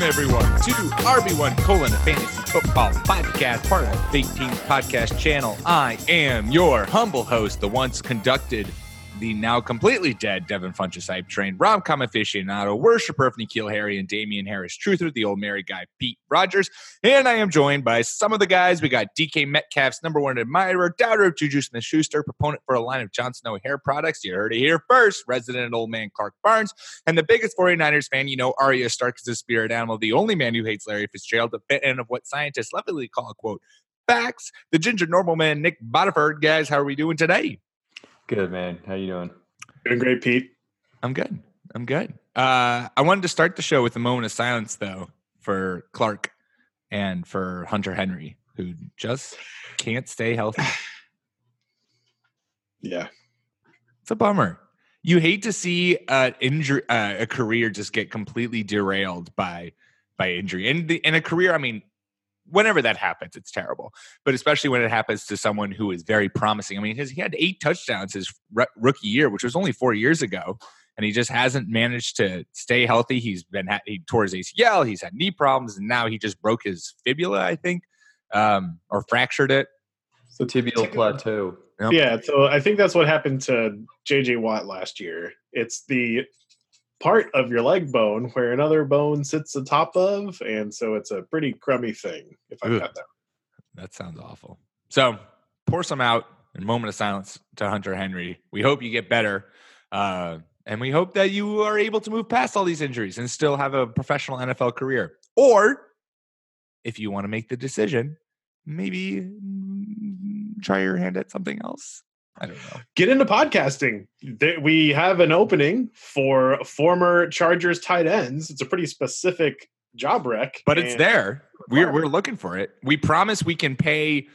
Welcome everyone to RB1 colon fantasy football podcast, part of the Fake Teams podcast channel. I am your humble host, the once conducted, the now completely dead Devin Funchess hype train, rom com aficionado, worshiper of N'Keal Harry and Damien Harris, truther, the old married guy, Pete Rogers. And I am joined by some of the guys. We got DK Metcalf's number one admirer, doubter of Juju Smith Schuster, proponent for a line of Jon Snow hair products. You heard it here first, resident old man Clark Barnes, and the biggest 49ers fan, you know, Arya Stark is a spirit animal, the only man who hates Larry Fitzgerald, the fit end of what scientists lovingly call, a quote, facts. The ginger normal man, Nick Bodiford. Guys, how are we doing today? Good man. How you doing? Doing great, Pete. I'm good. I'm good. Uh, I wanted to start the show with a moment of silence, though, for Clark and for Hunter Henry, who just can't stay healthy. Yeah. It's a bummer. You hate to see uh, injury, uh, a career just get completely derailed by by injury, and the, in a career. I mean, whenever that happens, it's terrible. But especially when it happens to someone who is very promising. I mean, his, he had eight touchdowns his r- rookie year, which was only four years ago, and he just hasn't managed to stay healthy. He's been ha- he tore his ACL, he's had knee problems, and now he just broke his fibula, I think, um, or fractured it. The tibial plateau. Yep. Yeah. So I think that's what happened to JJ Watt last year. It's the part of your leg bone where another bone sits atop of, and so it's a pretty crummy thing. If I got that. That sounds awful. So pour some out in moment of silence to Hunter Henry. We hope you get better. Uh, and we hope that you are able to move past all these injuries and still have a professional NFL career. Or if you want to make the decision, maybe mm, try your hand at something else. I don't know. Get into podcasting. We have an opening for former Chargers tight ends. It's a pretty specific job rec, But it's there. We're we're looking for it. We promise we can pay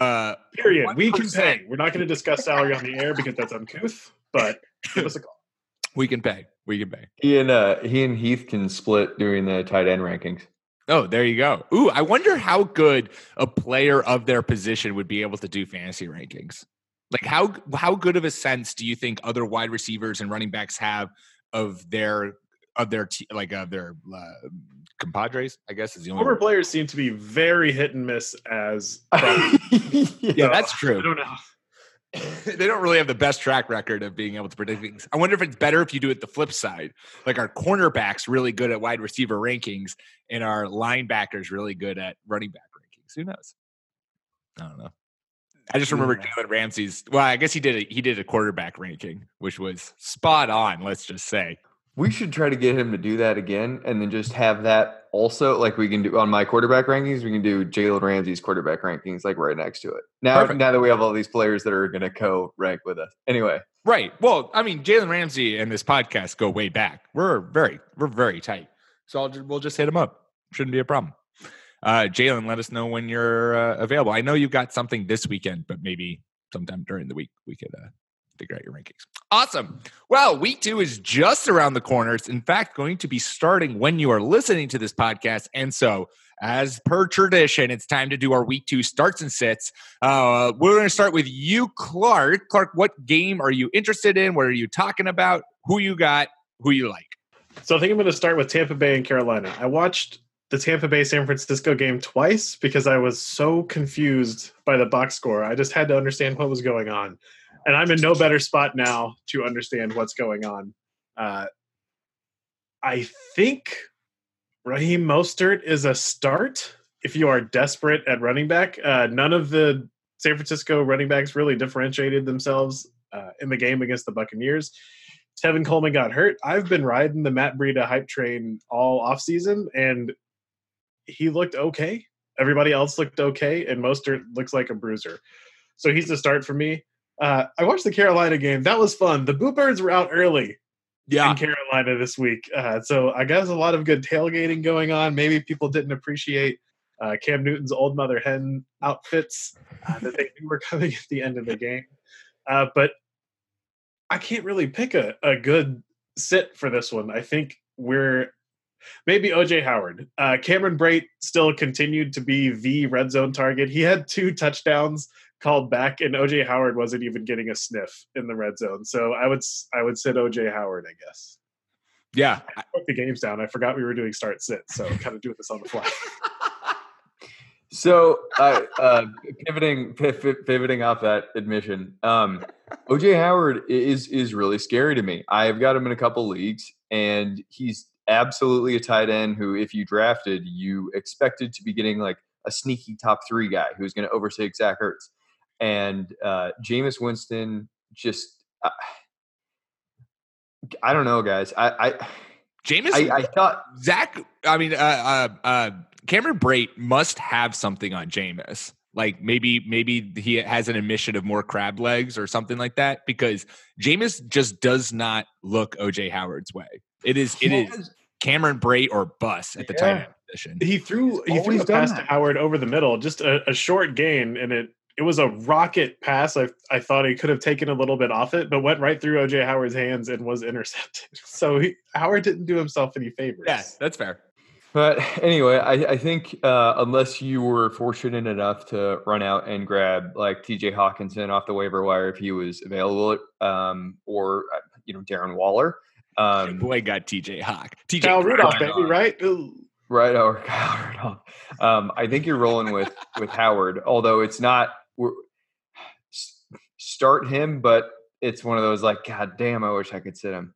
uh Period. We can pay. We're not going to discuss salary on the air because that's uncouth. But give us a call. we can pay. We can pay. He and uh, he and Heath can split during the tight end rankings. Oh, there you go. Ooh, I wonder how good a player of their position would be able to do fantasy rankings. Like how how good of a sense do you think other wide receivers and running backs have of their of their te- like of their uh, compadres? I guess is the only. Former word. players seem to be very hit and miss as. Yeah, that's true. I don't know. they don't really have the best track record of being able to predict things. I wonder if it's better if you do it the flip side. Like our cornerbacks really good at wide receiver rankings, and our linebackers really good at running back rankings. Who knows? I don't know. I just remember Jalen Ramsey's. Well, I guess he did a, he did a quarterback ranking, which was spot on. Let's just say. We should try to get him to do that again, and then just have that also like we can do on my quarterback rankings. We can do Jalen Ramsey's quarterback rankings like right next to it. Now, Perfect. now that we have all these players that are going to co-rank with us. Anyway, Right. Well, I mean, Jalen Ramsey and this podcast go way back. We're very, we're very tight. So I'll just, we'll just hit him up. Shouldn't be a problem. Uh, Jalen, let us know when you're uh, available. I know you've got something this weekend, but maybe sometime during the week we could uh, figure out your rankings. Awesome. Well, week two is just around the corner. It's in fact going to be starting when you are listening to this podcast. And so, as per tradition, it's time to do our week two starts and sits. Uh, we're going to start with you, Clark. Clark, what game are you interested in? What are you talking about? Who you got? Who you like? So I think I'm going to start with Tampa Bay and Carolina. I watched the Tampa Bay San Francisco game twice because I was so confused by the box score. I just had to understand what was going on. And I'm in no better spot now to understand what's going on. Uh, I think Raheem Mostert is a start if you are desperate at running back. Uh, none of the San Francisco running backs really differentiated themselves uh, in the game against the Buccaneers. Tevin Coleman got hurt. I've been riding the Matt Breida hype train all off season, and he looked okay. Everybody else looked okay, and Mostert looks like a bruiser. So he's the start for me. Uh, I watched the Carolina game. That was fun. The Boo Birds were out early Yeah. in Carolina this week. Uh, so I guess a lot of good tailgating going on. Maybe people didn't appreciate uh, Cam Newton's old mother hen outfits uh, that they knew were coming at the end of the game. Uh, but I can't really pick a, a good sit for this one. I think we're maybe OJ Howard. Uh, Cameron Brate still continued to be the red zone target. He had two touchdowns called back, and OJ Howard wasn't even getting a sniff in the red zone. So I would I would sit OJ Howard, I guess. Yeah. I put the games down. I forgot we were doing start sit, so kind of doing this on the fly. So, uh, uh, pivoting pivot, pivoting off that admission, um, OJ Howard is is really scary to me. I've got him in a couple leagues, and he's absolutely a tight end who, if you drafted, you expected to be getting like a sneaky top three guy who's going to overtake Zach Ertz, and uh, Jameis Winston just. Uh, I don't know, guys. I I, Jameis, I, I thought Zach, I mean, uh, uh, uh, Cameron Brate must have something on Jameis. Like maybe, maybe he has an admission of more crab legs or something like that because Jameis just does not look OJ Howard's way. It is, it is Cameron Brate or bus at the tight end position. He threw he threw always a done pass to. Howard over the middle, just a, a short gain, and it it was a rocket pass. I I thought he could have taken a little bit off it, but went right through OJ Howard's hands and was intercepted. So he, Howard didn't do himself any favors. Yeah, that's fair. But anyway, I, I think uh, unless you were fortunate enough to run out and grab like T.J. Hockenson off the waiver wire if he was available, um, or uh, you know Darren Waller, Your um, boy got TJ Hawk. TJ Kyle Rudolph, Right baby, on. right? Ooh. right or Kyle Rudolph. Um, I think you're rolling with with Howard, although it's not we're, start him, but it's one of those like, God damn, I wish I could sit him.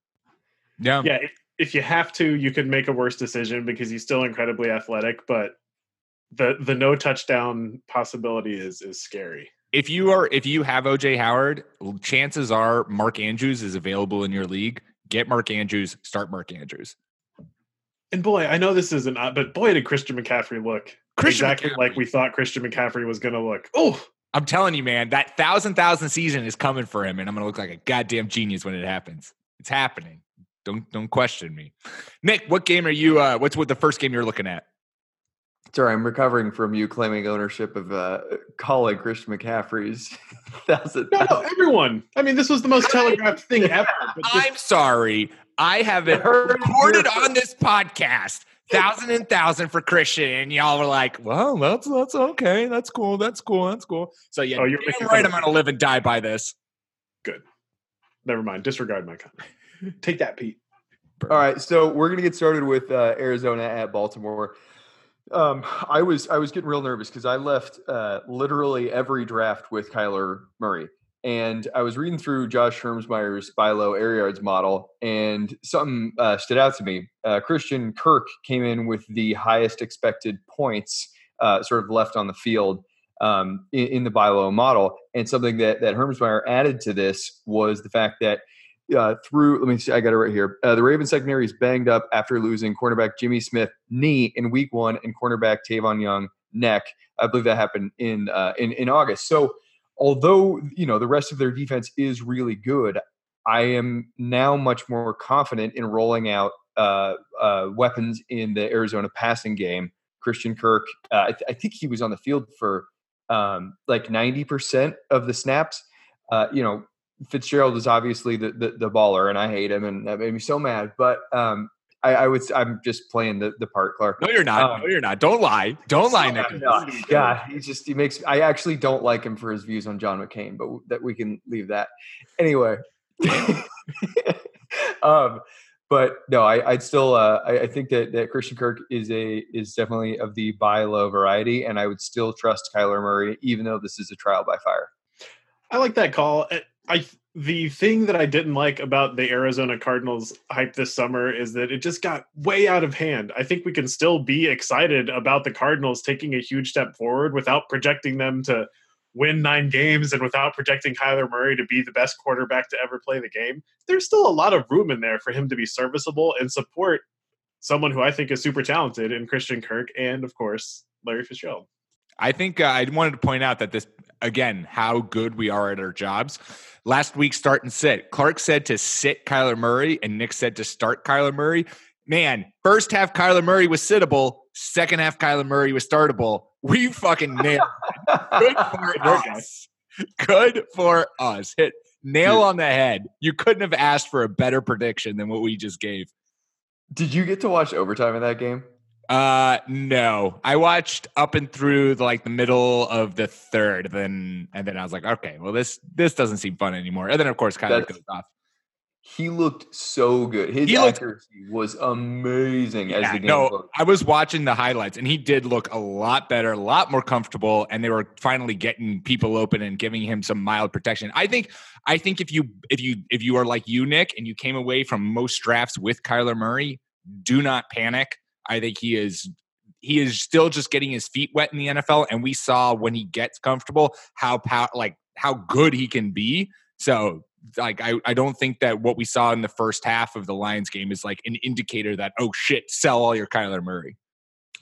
Yeah. Yeah, if, if you have to, you could make a worse decision because he's still incredibly athletic, but the the no touchdown possibility is is scary. If you are, if you have OJ Howard, chances are Mark Andrews is available in your league. Get Mark Andrews. Start Mark Andrews. And boy, I know this isn't, uh, but boy, did Christian McCaffrey look Christian exactly like we thought Christian McCaffrey was going to look. Oh, I'm telling you, man, that thousand thousand season is coming for him, and I'm gonna look like a goddamn genius when it happens. It's happening. Don't don't question me. Nick, what game are you? Uh, what's what the first game you're looking at? Sorry, I'm recovering from you claiming ownership of uh, calling Christian McCaffrey's thousand. no, no, everyone. I mean, this was the most telegraphed thing ever. But just- I'm sorry, I haven't heard it recorded on this podcast. Thousand and thousand for Christian, and y'all were like, "Well, that's that's okay. That's cool. That's cool. That's cool." So yeah, Oh, you're damn right. I'm gonna live and die by this. Good. Never mind. Disregard my comment. Take that, Pete. All right, so we're gonna get started with uh, Arizona at Baltimore. Um, I was I was getting real nervous because I left uh, literally every draft with Kyler Murray, and I was reading through Josh Hermsmeyer's buy low air yards model, and something uh, stood out to me. Uh, Christian Kirk came in with the highest expected points, uh, sort of left on the field um, in, in the buy low model, and something that that Hermsmeyer added to this was the fact that uh, through. Let me see. I got it right here. Uh, the Ravens secondary is banged up after losing cornerback Jimmy Smith knee in Week One and cornerback Tavon Young neck. I believe that happened in uh, in in August. So, although you know the rest of their defense is really good, I am now much more confident in rolling out uh, uh, weapons in the Arizona passing game. Christian Kirk, uh, I, th- I think he was on the field for um, like ninety percent of the snaps. Uh, you know, Fitzgerald is obviously the, the the baller, and I hate him, and that made me so mad. But um, I, I would, I'm just playing the the part, Clark. No, you're not. Um, no, you're not. Don't lie. Don't lie, Nick. no, God, he just he makes. I actually don't like him for his views on John McCain, but w- that we can leave that anyway. um, but no, I, I'd still. Uh, I, I think that that Christian Kirk is a is definitely of the buy low variety, and I would still trust Kyler Murray, even though this is a trial by fire. I like that call. I- the thing that I didn't like about the Arizona Cardinals hype this summer is that it just got way out of hand. I think we can still be excited about the Cardinals taking a huge step forward without projecting them to win nine games and without projecting Kyler Murray to be the best quarterback to ever play the game, there's still a lot of room in there for him to be serviceable and support someone who I think is super talented in Christian Kirk and, of course, Larry Fitzgerald. I think uh, I wanted to point out that this again how good we are at our jobs. Last week, start and sit. Clark said to sit Kyler Murray, and Nick said to start Kyler Murray. Man, first half Kyler Murray was sittable. Second half Kyler Murray was startable. We fucking nailed it. Good for us. Good for us. Hit nail on the head. You couldn't have asked for a better prediction than what we just gave. Did you get to watch overtime in that game? Uh, no. I watched up and through the, like the middle of the third, then and then I was like, okay, well this this doesn't seem fun anymore. And then of course Kyler That's- goes off. He looked so good. His He looked- accuracy was amazing as Yeah, the game no. I was watching the highlights, and he did look a lot better, a lot more comfortable, and they were finally getting people open and giving him some mild protection. I think, I think if you if you if you are like you, Nick, and you came away from most drafts with Kyler Murray, do not panic. I think he is he is still just getting his feet wet in the NFL, and we saw when he gets comfortable how pow- like how good he can be. So like I, I don't think that what we saw in the first half of the Lions game is like an indicator that oh shit sell all your Kyler Murray.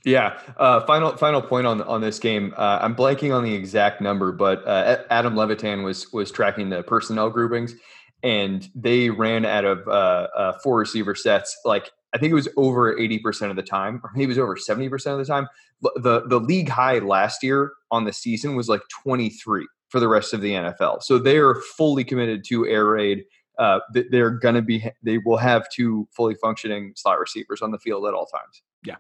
Yeah. Uh, final final point on on this game. Uh, I'm blanking on the exact number, but uh, Adam Levitan was was tracking the personnel groupings, and they ran out of uh, uh, four receiver sets. Like I think it was over 80 percent of the time, or maybe it was over 70 percent of the time. The the league high last year on the season was like 23 for the rest of the NFL. So they are fully committed to air raid. Uh, they're going to be. They will have two fully functioning slot receivers on the field at all times. Yeah.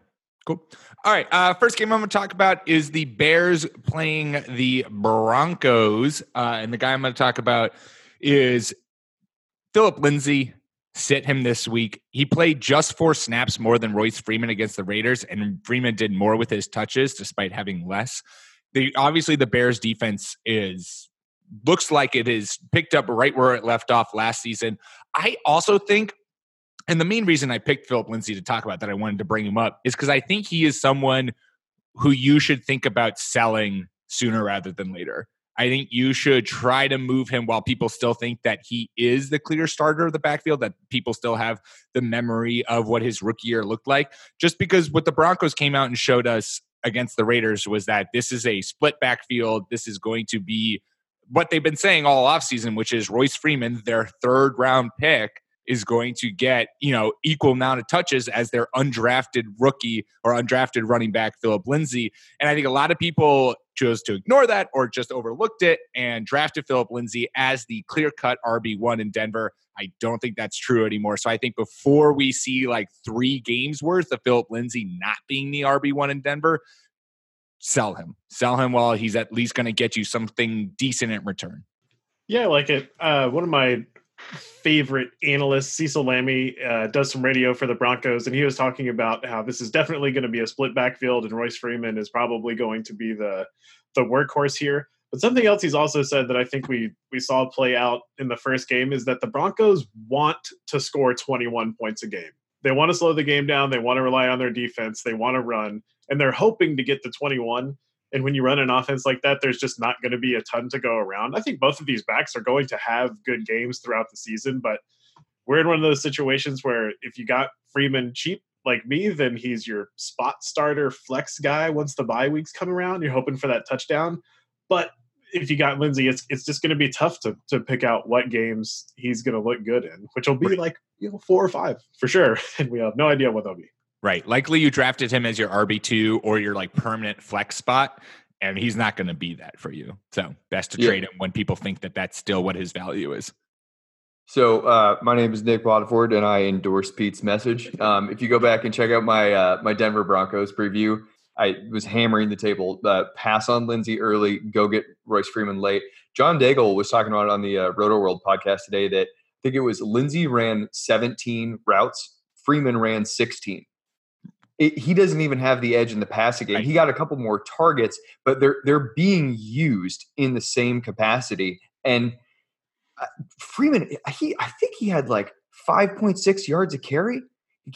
Cool. All right. Uh, first game I'm going to talk about is the Bears playing the Broncos. Uh, and the guy I'm going to talk about is Philip Lindsay. Sit him this week. He played just four snaps more than Royce Freeman against the Raiders, and Freeman did more with his touches despite having less. The obviously the Bears defense is looks like it is picked up right where it left off last season. I also think and the main reason I picked Philip Lindsay to talk about that I wanted to bring him up is because I think he is someone who you should think about selling sooner rather than later. I think you should try to move him while people still think that he is the clear starter of the backfield, that people still have the memory of what his rookie year looked like. Just because what the Broncos came out and showed us against the Raiders was that this is a split backfield. This is going to be what they've been saying all offseason, which is Royce Freeman, their third round pick, is going to get you know equal amount of touches as their undrafted rookie or undrafted running back Philip Lindsay. And I think a lot of people chose to ignore that or just overlooked it and drafted Philip Lindsay as the clear cut RB one in Denver. I don't think that's true anymore. So I think before we see like three games worth of Philip Lindsay not being the RB one in Denver, sell him. Sell him while he's at least going to get you something decent in return. Yeah, like it. Uh, one of my favorite analysts, Cecil Lammey, uh, does some radio for the Broncos, and he was talking about how this is definitely going to be a split backfield, and Royce Freeman is probably going to be the the workhorse here. But something else he's also said that I think we we saw play out in the first game is that the Broncos want to score 21 points a game. They want to slow the game down. They want to rely on their defense. They want to run, and they're hoping to get to 21. And when you run an offense like that, there's just not going to be a ton to go around. I think both of these backs are going to have good games throughout the season, but we're in one of those situations where if you got Freeman cheap like me, then he's your spot starter flex guy once the bye weeks come around. You're hoping for that touchdown. But if you got Lindsay, it's it's just going to be tough to to pick out what games he's going to look good in, which will be like you know four or five for sure, and we have no idea what they'll be. Right. Likely you drafted him as your RB2 or your like permanent flex spot, and he's not going to be that for you. So best to Yeah. trade him when people think that that's still what his value is. So uh, my name is Nick Waterford, and I endorse Pete's message. Um, if you go back and check out my uh, my Denver Broncos preview, I was hammering the table. Uh, pass on Lindsay early, go get Royce Freeman late. John Daigle was talking about it on the uh, Roto World podcast today that I think it was Lindsay ran 17 routes, Freeman ran 16. It, he doesn't even have the edge in the passing game. Right. He got a couple more targets, but they're they're being used in the same capacity. And uh, Freeman, he I think he had like 5.6 yards a carry.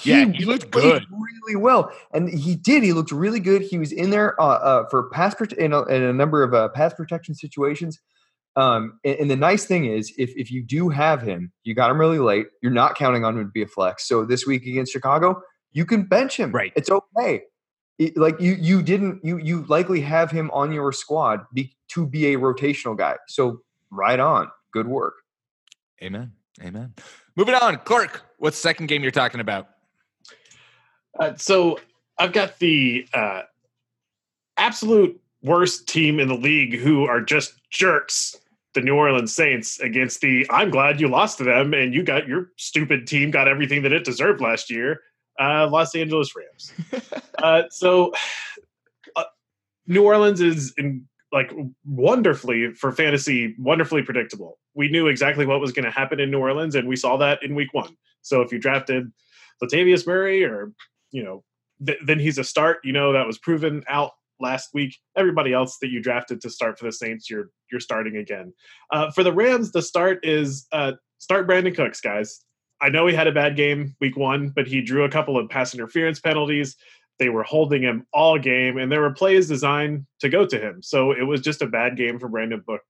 Yeah, he looked good. really well, and he did. He looked really good. He was in there uh, uh, for pass prote- in, a, in a number of uh, pass protection situations. Um, and, and the nice thing is, if if you do have him, you got him really late. You're not counting on him to be a flex. So this week against Chicago, you can bench him. Right. It's okay. It- like you you didn't you you likely have him on your squad be, to be a rotational guy. So right on. Good work. Amen. Amen. Moving on, Clark. What's the second game you're talking about? Uh, so I've got the uh, absolute worst team in the league who are just jerks. The New Orleans Saints against the I'm glad you lost to them and you got your stupid team got everything that it deserved last year. Uh, Los Angeles Rams. uh, so uh, New Orleans is in like wonderfully for fantasy, wonderfully predictable. We knew exactly what was going to happen in New Orleans, and we saw that in Week One. So if you drafted Latavius Murray or you know, th- then he's a start. You know that was proven out last week. Everybody else that you drafted to start for the Saints, you're you're starting again. Uh, for the Rams, the start is uh, start Brandin Cooks, guys. I know he had a bad game week one, but he drew a couple of pass interference penalties. They were holding him all game, and there were plays designed to go to him. So it was just a bad game for Brandon Book,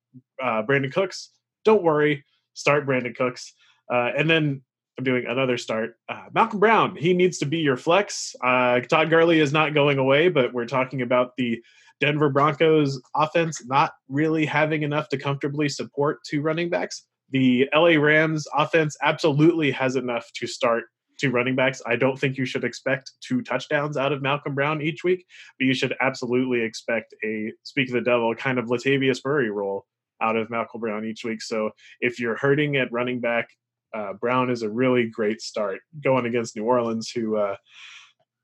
uh, Brandin Cooks. Don't worry, start Brandin Cooks, uh, and then I'm doing another start. Uh, Malcolm Brown, he needs to be your flex. Uh, Todd Gurley is not going away, but we're talking about the Denver Broncos offense not really having enough to comfortably support two running backs. The LA Rams offense absolutely has enough to start two running backs. I don't think you should expect two touchdowns out of Malcolm Brown each week, but you should absolutely expect a speak of the devil kind of Latavius Murray role out of Malcolm Brown each week. So if you're hurting at running back, uh, Brown is a really great start going against New Orleans, who uh,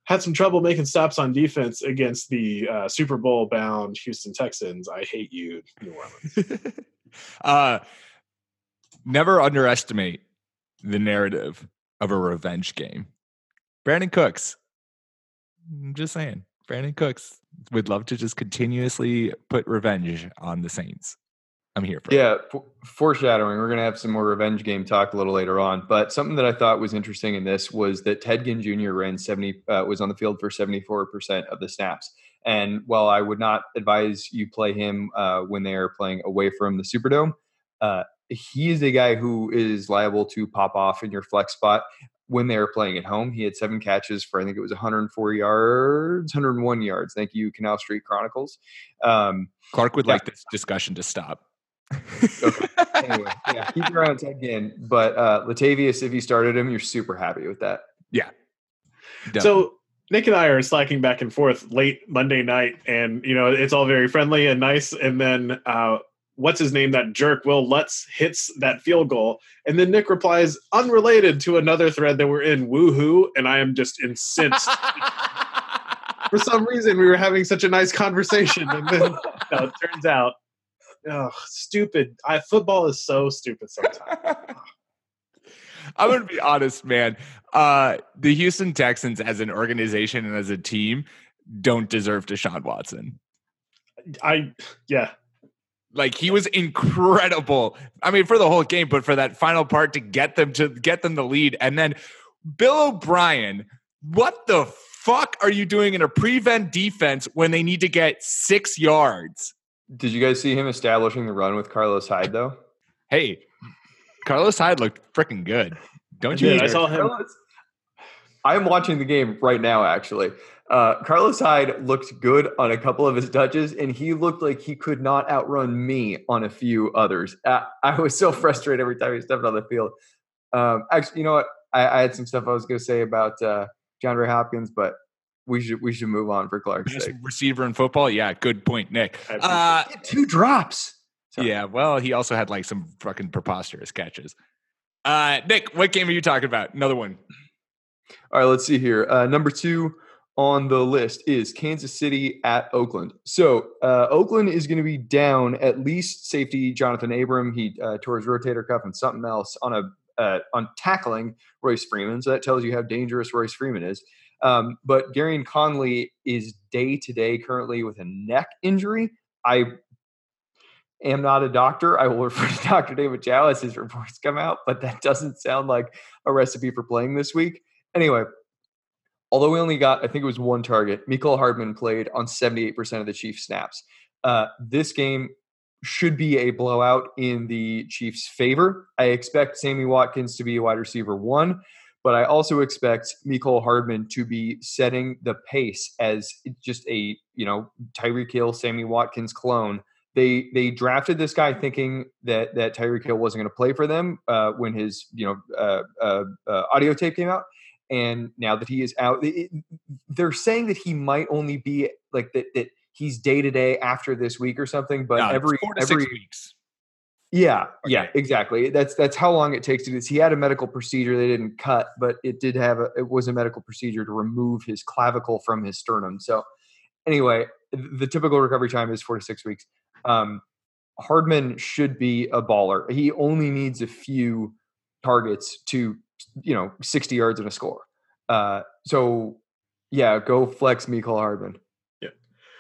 had some trouble making stops on defense against the uh, Super Bowl bound Houston Texans. I hate you, New Orleans. never underestimate the narrative of a revenge game. Brandin Cooks. I'm just saying. Brandin Cooks would love to just continuously put revenge on the Saints. I'm here for. Yeah, foreshadowing. We're going to have some more revenge game talk a little later on. But something that I thought was interesting in this was that Ted Ginn Jr. ran seventy uh, was on the field for seventy four percent of the snaps. And while I would not advise you play him uh, when they are playing away from the Superdome, uh, he is a guy who is liable to pop off in your flex spot when they are playing at home. He had seven catches for I think it was 104 yards, 101 yards. Thank you, Canal Street Chronicles. Um, Clark would Yeah. like this discussion to stop. anyway, yeah, keep your eye on Ted Ginn. But uh, Latavius, if you started him, you're super happy with that. Definitely. So Nick and I are slacking back and forth late Monday night, and you know it's all very friendly and nice. And then uh, what's his name? That jerk Wil Lutz hits that field goal, and then Nick replies unrelated to another thread that we're in. Woohoo! And I am just incensed. For some reason, we were having such a nice conversation, and then no, it turns out, oh, stupid. I, football is so stupid sometimes. I'm gonna be honest, man. Uh, the Houston Texans, as an organization and as a team, don't deserve Deshaun Watson. I yeah, Like he was incredible. I mean, for the whole game, but for that final part to get them to get them the lead, and then Bill O'Brien. What the fuck are you doing in a prevent defense when they need to get six yards? Did you guys see him establishing the run with Carlos Hyde though? Hey, Carlos Hyde looked freaking good. Don't you? Yeah, I saw him. Carlos- I'm watching the game right now. Actually, uh, Carlos Hyde looked good on a couple of his touches, and he looked like he could not outrun me on a few others. Uh, I was so frustrated every time he stepped on the field. Um, actually, you know what? I, I had some stuff I was going to say about uh, John Ray Hopkins, but we should we should move on for Clark's Best sake. receiver in football. Yeah, good point, Nick. Uh, two drops. Sorry. yeah, well, he also had like some fucking preposterous catches. Uh, Nick, what game are you talking about? Another one. All right, let's see here. Uh, number two on the list is Kansas City at Oakland. So uh, Oakland is going to be down at least safety Jonathan Abram. He uh, tore his rotator cuff and something else on a uh, on tackling Royce Freeman. So that tells you how dangerous Royce Freeman is. Um, but Gary Conley is day to day currently with a neck injury. I am not a doctor. I will refer to Dr. David Chao as his reports come out, but that doesn't sound like a recipe for playing this week. Anyway, although we only got, I think it was one target, Mecole Hardman played on 78% of the Chiefs snaps. Uh, this game should be a blowout in the Chiefs' favor. I expect Sammy Watkins to be a wide receiver one, but I also expect Mecole Hardman to be setting the pace as just a, you know, Tyreek Hill, Sammy Watkins clone they they drafted this guy thinking that that Tyreek Hill wasn't going to play for them uh, when his you know uh, uh, uh, audio tape came out, and now that he is out, it, they're saying that he might only be like that that he's day to day after this week or something. But No, every four to every six weeks. yeah, yeah, exactly. That's that's how long it takes to do this. He had a medical procedure they didn't cut, but it did have a it was a medical procedure to remove his clavicle from his sternum. So anyway, the typical recovery time is four to six weeks. Um, Hardman should be a baller. He only needs a few targets to you know sixty yards and a score. Uh, so yeah, go flex Mecole Hardman. Yeah,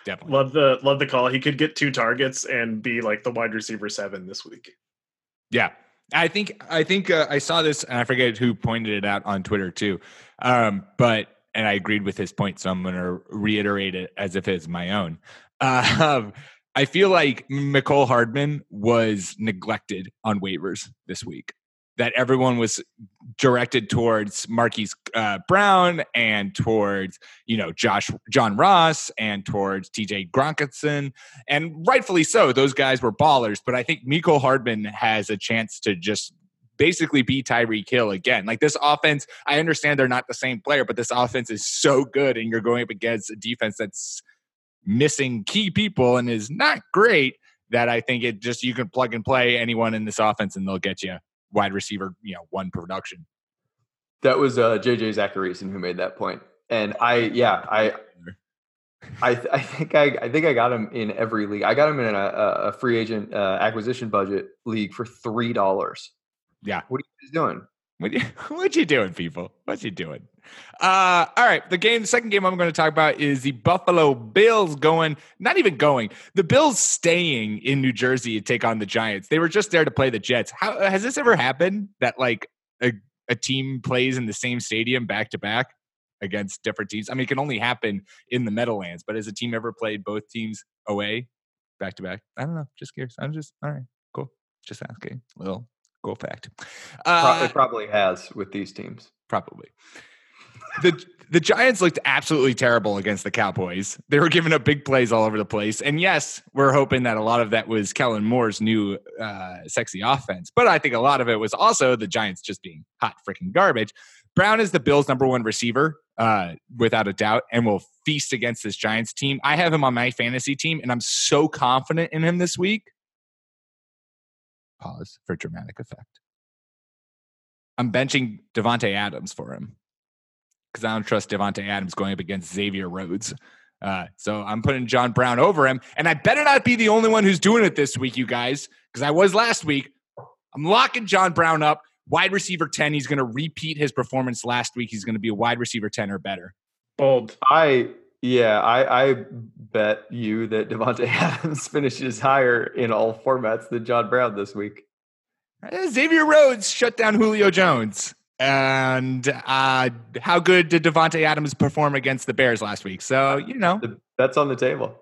definitely. Love the love the call. He could get two targets and be like the wide receiver seven this week. Yeah. I think I think uh, I saw this and I forget who pointed it out on Twitter too. Um, but and I agreed with his point, so I'm going to reiterate it as if it's my own. Um, I feel like Mecole Hardman was neglected on waivers this week. That everyone was directed towards Marquise uh, Brown and towards you know Josh John Ross and towards T.J. Gronkinson and rightfully so. Those guys were ballers, but I think Miko Hardman has a chance to just basically be Tyreek Hill again. Like this offense, I understand they're not the same player, but this offense is so good, and you're going up against a defense that's missing key people and is not great. That I think it just you can plug and play anyone in this offense, and they'll get you wide receiver, you know, one production. That was uh, JJ Zachariason who made that point, and I yeah I I, th- I think I, I think I got him in every league. I got him in a, a free agent uh, acquisition budget league for three dollars. Yeah. What are you guys doing? What you, what you doing, people? What you doing? Uh, all right. The game, the second game I'm going to talk about is the Buffalo Bills going, not even going, the Bills staying in New Jersey to take on the Giants. They were just there to play the Jets. How has this ever happened that like a, a team plays in the same stadium back to back against different teams? I mean, it can only happen in the Meadowlands, but has a team ever played both teams away back to back? I don't know. Just curious. I'm just, all right, cool. Just asking. Little cool fact. Uh, it probably has with these teams. probably. The the Giants looked absolutely terrible against the Cowboys. They were giving up big plays all over the place. And yes, we're hoping that a lot of that was Kellen Moore's new uh, sexy offense. But I think a lot of it was also the Giants just being hot freaking garbage. Brown is the Bills' number one receiver, uh, without a doubt, and will feast against this Giants team. I have him on my fantasy team, and I'm so confident in him this week. Pause for dramatic effect. I'm benching Davante Adams for him because I don't trust Davante Adams going up against Xavier Rhodes. Uh, so I'm putting John Brown over him, and I better not be the only one who's doing it this week, you guys, because I was last week. I'm locking John Brown up, wide receiver 10. He's going to repeat his performance last week. He's going to be a wide receiver 10 or better. Bold. I yeah I I bet you that Davante Adams finishes higher in all formats than John Brown this week. Uh, Xavier Rhodes shut down Julio Jones. And uh, how good did Davante Adams perform against the Bears last week? So, you know, that's on the table.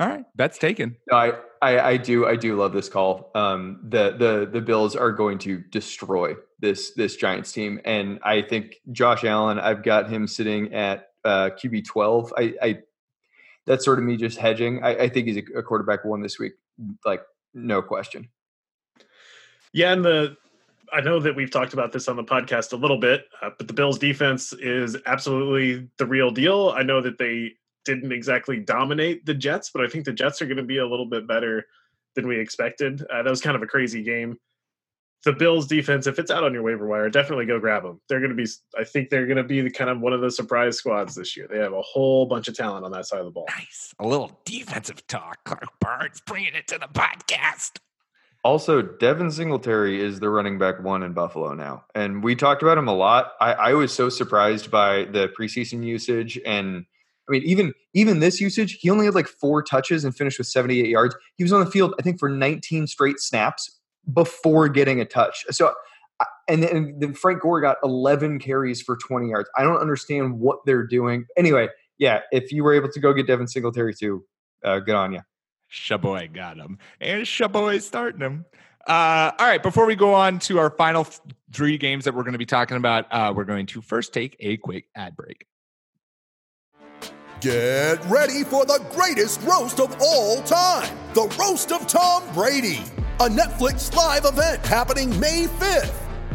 all right, that's taken. No, I, I I do I do love this call. Um, the the the Bills are going to destroy this this Giants team, and I think Josh Allen. I've got him sitting at uh, QB twelve. I, I that's sort of me just hedging. I, I think he's a, a quarterback one this week, like no question. Yeah, and the I know that we've talked about this on the podcast a little bit, uh, but the Bills' defense is absolutely the real deal. I know that they didn't exactly dominate the Jets, but I think the Jets are going to be a little bit better than we expected. Uh, that was kind of a crazy game. The Bills' defense, if it's out on your waiver wire, definitely go grab them. They're going to be, I think they're going to be the kind of one of the surprise squads this year. They have a whole bunch of talent on that side of the ball. Nice. A little defensive talk. Clark Burns bringing it to the podcast. Also, Devin Singletary is the running back one in Buffalo now, and we talked about him a lot. I, I was so surprised by the preseason usage, and I mean, even even this usage, he only had like four touches and finished with 78 yards. He was on the field, I think, for 19 straight snaps before getting a touch. So and then, and then Frank Gore got 11 carries for 20 yards. I don't understand what they're doing. Anyway, yeah, if you were able to go get Devin Singletary too, uh, good on you. Shaboy got him, and Shaboy starting him. Uh, all right, before we go on to our final th- three games that we're going to be talking about, uh, we're going to first take a quick ad break. Get ready for the greatest roast of all time the Roast of Tom Brady, a Netflix live event happening May 5th.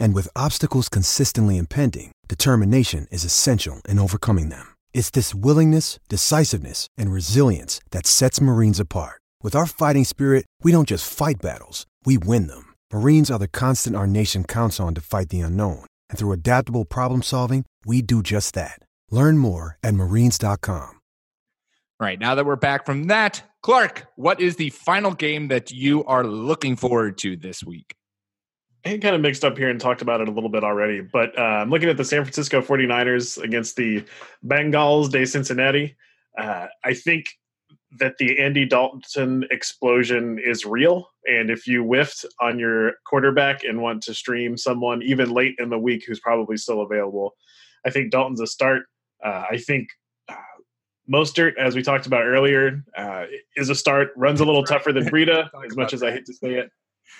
And with obstacles consistently impending, determination is essential in overcoming them. It's this willingness, decisiveness, and resilience that sets Marines apart. With our fighting spirit, we don't just fight battles, we win them. Marines are the constant our nation counts on to fight the unknown. And through adaptable problem solving, we do just that. Learn more at marines.com. All right, now that we're back from that, Clark, what is the final game that you are looking forward to this week? I kind of mixed up here and talked about it a little bit already, but uh, I'm looking at the San Francisco 49ers against the Bengals de Cincinnati. Uh, I think that the Andy Dalton explosion is real. And if you whiffed on your quarterback and want to stream someone even late in the week who's probably still available, I think Dalton's a start. Uh, I think uh, Mostert, as we talked about earlier, uh, is a start. Runs a little tougher than Breida, as much as I hate to say it.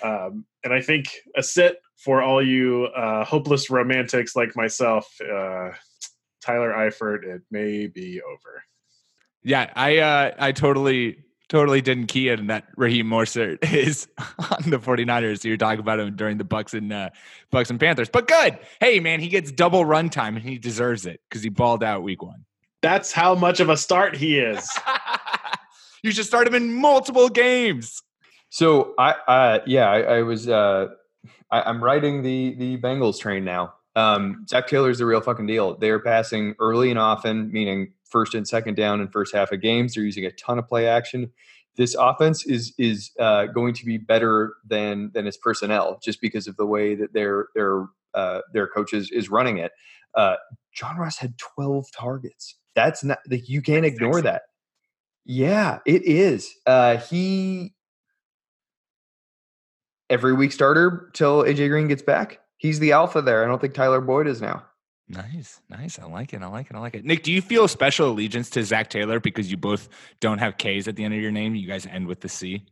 Um, and I think a sit for all you uh, hopeless romantics like myself, uh, Tyler Eifert, it may be over. Yeah, I uh, I totally totally didn't key in that Raheem Mostert is on the 49ers. So you're talking about him during the Bucks and uh, Bucks and Panthers. But good. Hey man, he gets double run time and he deserves it because he balled out week one. That's how much of a start he is. you should start him in multiple games. So I, uh, yeah, I, I was, uh, I, am riding the the Bengals train now. Um, Zac Taylor's the real fucking deal. They're passing early and often, meaning first and second down and first half of games. They're using a ton of play action. This offense is is uh, going to be better than than its personnel, just because of the way that their their uh, their coaches is running it. Uh, John Ross had 12 targets. That's not like you can't ignore that. Yeah, it is. Uh, he every week starter till AJ Green gets back. He's the alpha there. I don't think Tyler Boyd is now. Nice, nice. I like it. I like it. I like it. Nick, do you feel special allegiance to Zac Taylor because you both don't have K's at the end of your name? You guys end with the C.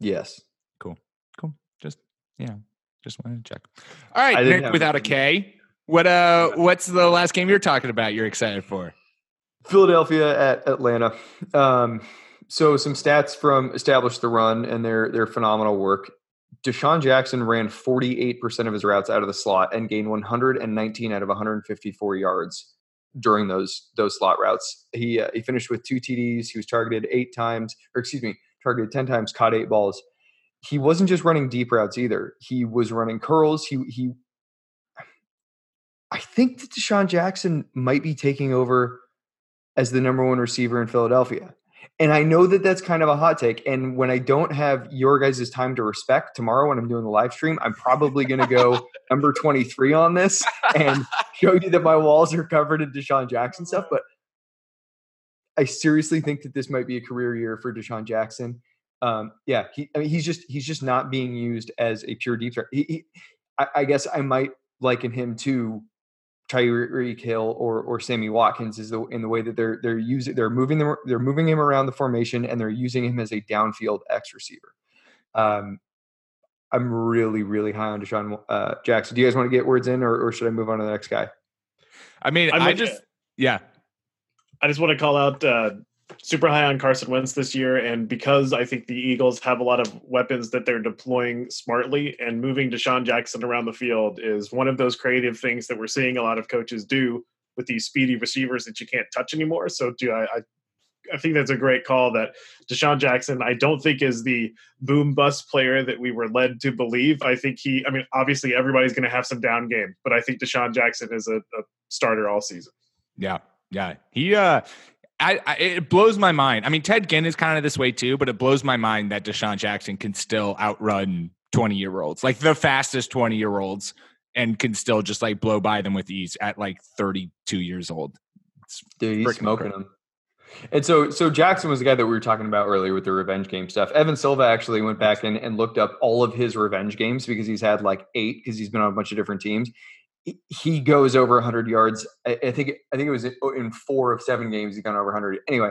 Yes. Cool. Cool. Just yeah. Just wanted to check. All right, Nick, without a K. What uh? What's the last game you're talking about? You're excited for? Philadelphia at Atlanta. Um, so some stats from Establish the Run and their their phenomenal work. DeSean Jackson ran 48% of his routes out of the slot and gained 119 out of 154 yards during those those slot routes. He uh, he finished with two TDs. He was targeted eight times, or excuse me, targeted 10 times, caught eight balls. He wasn't just running deep routes either. He was running curls. He he. I think that DeSean Jackson might be taking over as the number one receiver in Philadelphia. And I know that that's kind of a hot take. And when I don't have your guys' time to respect tomorrow when I'm doing the live stream, I'm probably going to go number 23 on this and show you that my walls are covered in DeSean Jackson stuff. But I seriously think that this might be a career year for DeSean Jackson. Um, yeah, he, I mean, he's just he's just not being used as a pure deep threat. He, he, I, I guess I might liken him to Tyreek Hill or or Sammy Watkins is the in the way that they're they're using they're moving them they're moving him around the formation and they're using him as a downfield X receiver. Um, I'm really really high on DeSean uh, Jackson. Do you guys want to get words in, or, or should I move on to the next guy? I mean, I'm i just yeah. I just want to call out uh, super high on Carson Wentz this year, and because I think the Eagles have a lot of weapons that they're deploying smartly, and moving DeSean Jackson around the field is one of those creative things that we're seeing a lot of coaches do with these speedy receivers that you can't touch anymore. So, do I, I, I think that's a great call. That DeSean Jackson, I don't think is the boom bust player that we were led to believe. I think he. I mean, obviously everybody's going to have some down game, but I think DeSean Jackson is a, a starter all season. Yeah, yeah. He. uh I, I, it blows my mind. I mean, Ted Ginn is kind of this way too, but it blows my mind that DeSean Jackson can still outrun 20 year olds, like the fastest 20 year olds, and can still just like blow by them with ease at like 32 years old. It's Dude, he's smoking them. And so, so Jackson was the guy that we were talking about earlier with the revenge game stuff. Evan Silva actually went back and, and looked up all of his revenge games because he's had like eight because he's been on a bunch of different teams. He- He goes over 100 yards. I, I think I think it was in, four of seven games he's gone over 100. Anyway,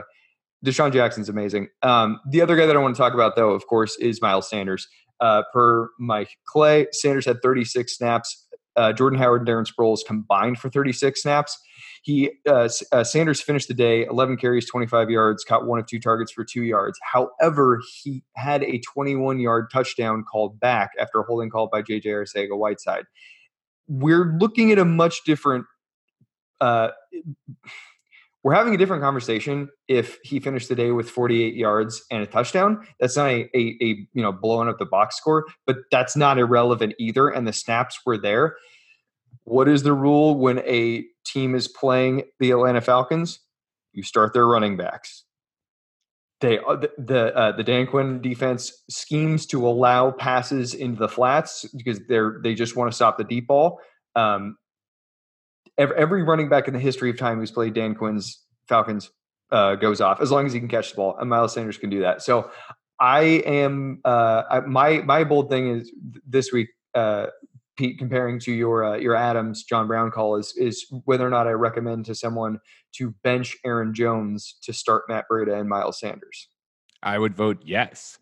DeSean Jackson's amazing. Um, the other guy that I want to talk about, though, of course, is Miles Sanders. Uh, per Mike Clay, Sanders had 36 snaps. Uh, Jordan Howard and Darren Sproles combined for 36 snaps. He uh, uh, Sanders finished the day 11 carries, 25 yards, caught one of two targets for two yards. However, he had a 21 yard touchdown called back after a holding call by JJ Arcega Whiteside. We're looking at a much different. Uh, we're having a different conversation if he finished the day with 48 yards and a touchdown. That's not a, a, a you know blowing up the box score, but that's not irrelevant either. And the snaps were there. What is the rule when a team is playing the Atlanta Falcons? You start their running backs. They uh, the the, uh, the Dan Quinn defense schemes to allow passes into the flats because they're they just want to stop the deep ball. Um, every, every running back in the history of time who's played Dan Quinn's Falcons uh, goes off as long as he can catch the ball, and Miles Sanders can do that. So I am uh, I, my my bold thing is this week, uh, Pete, comparing to your uh, your Adams John Brown call is is whether or not I recommend to someone to bench Aaron Jones to start Matt Breida and Miles Sanders. I would vote yes.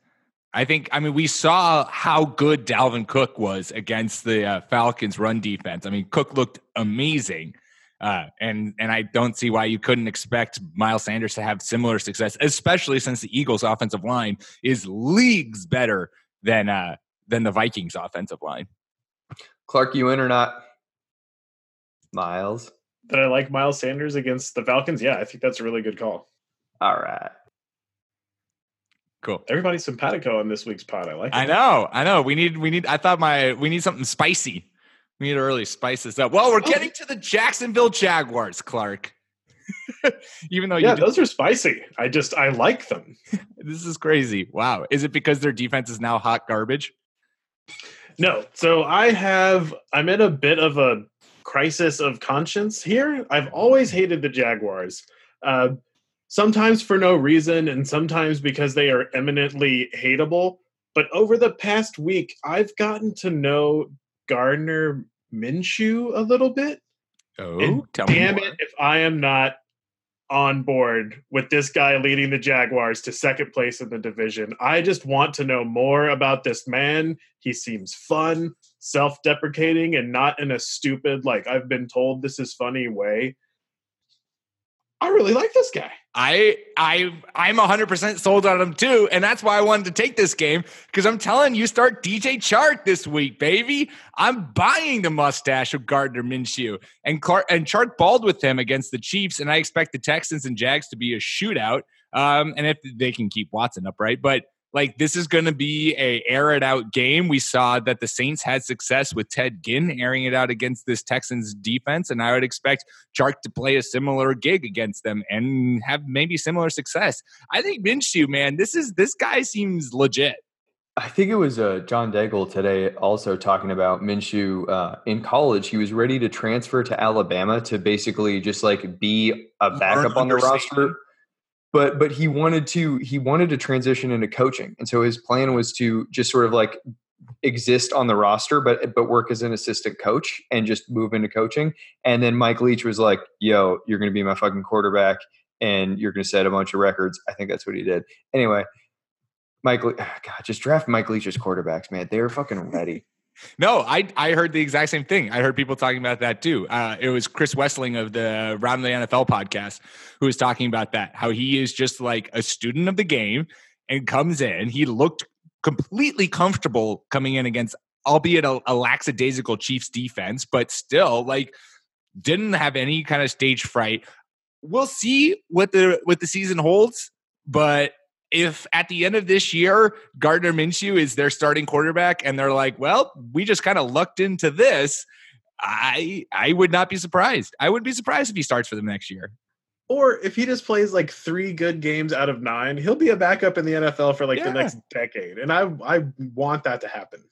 I think, I mean, we saw how good Dalvin Cook was against the uh, Falcons' run defense. I mean, Cook looked amazing. Uh, and and I don't see why you couldn't expect Miles Sanders to have similar success, especially since the Eagles' offensive line is leagues better than uh, than the Vikings' offensive line. Clark, you in or not? Miles. That I like Miles Sanders against the Falcons. Yeah, I think that's a really good call. All right. Cool. Everybody's simpatico on this week's pod. I like. I know, I know. We need, we need. I thought my, we need something spicy. We need to really spice this up. Well, we're oh. getting to the Jacksonville Jaguars, Clark. Even though you Yeah, do- those are spicy. I just I like them. this is crazy. Wow. Is it because their defense is now hot garbage? No, so I have I'm in a bit of a crisis of conscience here. I've always hated the Jaguars. Uh, sometimes for no reason, and sometimes because they are eminently hateable. But over the past week, I've gotten to know Gardner Minshew a little bit. Oh, And tell me damn more. it if I am not on board with this guy leading the Jaguars to second place in the division. I just want to know more about this man. He seems fun, self deprecating, and not in a stupid, like, I've been told this is funny way. I really like this guy. I I I'm 100% sold on him too, and that's why I wanted to take this game because I'm telling you, start DJ Chark this week, baby. I'm buying the mustache of Gardner Minshew and Clark and Chark balled with him against the Chiefs, and I expect the Texans and Jags to be a shootout. Um, and if they can keep Watson upright, but like this is going to be a air it out game. We saw that the Saints had success with Ted Ginn airing it out against this Texans defense, and I would expect Chark to play a similar gig against them and have maybe similar success. I think Minshew, man, this is this guy seems legit. I think it was uh, John Daigle today also talking about Minshew uh, in college. He was ready to transfer to Alabama to basically just like be a backup on the roster. But but he wanted to he wanted to transition into coaching, and so his plan was to just sort of like exist on the roster, but but work as an assistant coach and just move into coaching. And then Mike Leach was like, "Yo, you're to be my fucking quarterback, and you're to set a bunch of records." I think that's what he did. Anyway, Mike, Le- God, just draft Mike Leach's quarterbacks, man. They're fucking ready. No, I I heard the exact same thing. I heard people talking about that too. Uh, it was Chris Wesseling of the Round the NFL podcast who was talking about that. How he is just like a student of the game and comes in. He looked completely comfortable coming in against, albeit a, a lackadaisical Chiefs defense, but still like didn't have any kind of stage fright. we'll see what the what the season holds. But if at the end of this year Gardner Minshew is their starting quarterback, and they're like, "Well, we just kind of lucked into this," I I would not be surprised. I would be surprised if he starts for them next year. Or if he just plays like three good games out of nine, he'll be a backup in the NFL for like Yeah. the next decade. And I I want that to happen.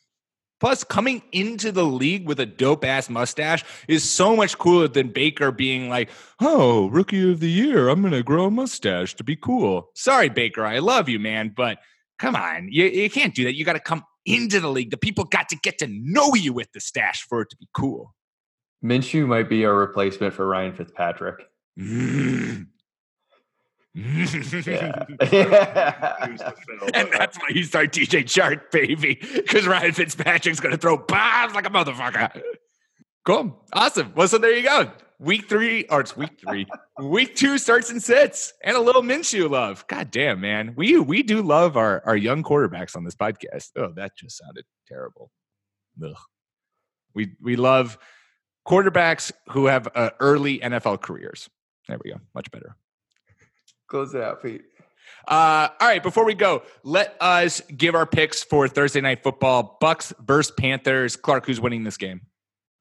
Plus, coming into the league with a dope ass mustache is so much cooler than Baker being like, "Oh, rookie of the year, I'm gonna grow a mustache to be cool." Sorry, Baker, I love you, man, but come on, you, you can't do that. You got to come into the league. The people got to get to know you with the stash for it to be cool. Minshew might be a replacement for Ryan Fitzpatrick. Mm. And that's why you start DJ Chark, baby, because Ryan Fitzpatrick's going to throw bombs like a motherfucker. Cool. Awesome. Well, so there you go. Week three, or it's week three. week two starts and sits, and a little Minshew love. God damn, man. We we do love our, our young quarterbacks on this podcast. Oh, that just sounded terrible. Ugh. We we love quarterbacks who have uh, early NFL careers. There we go. Much better. Close it out, Pete. Uh, all right, before we go, let us give our picks for Thursday night football. Bucks versus Panthers. Clark, who's winning this game?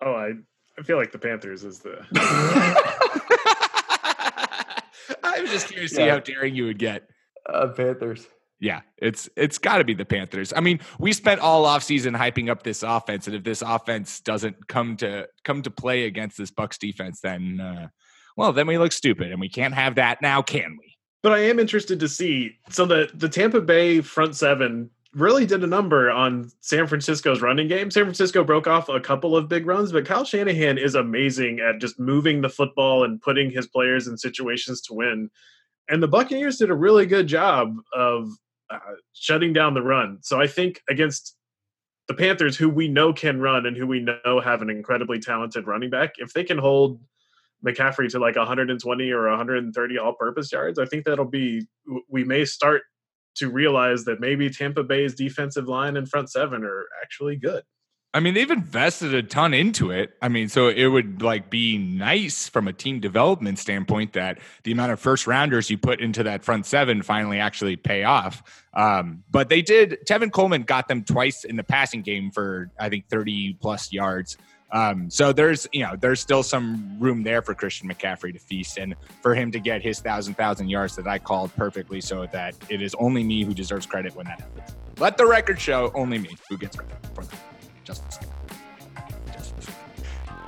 Oh, I I feel like the Panthers is the I was just curious to see how daring you would get. Uh, Panthers. Yeah, it's it's got to be the Panthers. I mean, we spent all offseason hyping up this offense, and if this offense doesn't come to come to play against this Bucks defense, then uh, well, then we look stupid, and we can't have that now, can we? But I am interested to see. So the the Tampa Bay front seven really did a number on San Francisco's running game. San Francisco broke off a couple of big runs, but Kyle Shanahan is amazing at just moving the football and putting his players in situations to win. And the Buccaneers did a really good job of uh, shutting down the run. So I think against the Panthers, who we know can run and who we know have an incredibly talented running back, if they can hold McCaffrey to like 120 or 130 all-purpose yards, I think that'll be. We may start to realize that maybe Tampa Bay's defensive line and front seven are actually good. I mean, they've invested a ton into it. I mean, so it would like be nice from a team development standpoint that the amount of first rounders you put into that front seven finally actually pay off. Um, but they did. Tevin Coleman got them twice in the passing game for I think thirty plus yards. Um, so there's you know there's still some room there for Christian McCaffrey to feast and for him to get his thousand thousand yards that I called perfectly, so that it is only me who deserves credit when that happens. Let the record show only me who gets credit for that. Justice. Justice.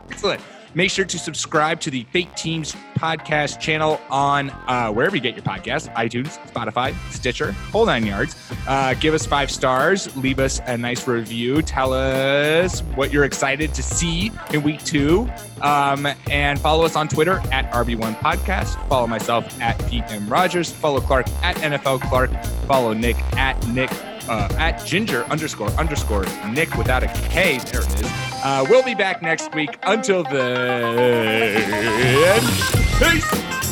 Excellent. Make sure to subscribe to the Fake Teams podcast channel on uh, wherever you get your podcasts iTunes, Spotify, Stitcher, whole nine yards. Uh, give us five stars, leave us a nice review, tell us what you're excited to see in week two, um, and follow us on Twitter at RB1 Podcast. Follow myself at Pete M. Rogers. Follow Clark at NFL Clark. Follow Nick at Nick uh, at ginger underscore underscore Nick without a K. There it is. Uh, we'll be back next week. Until then, peace.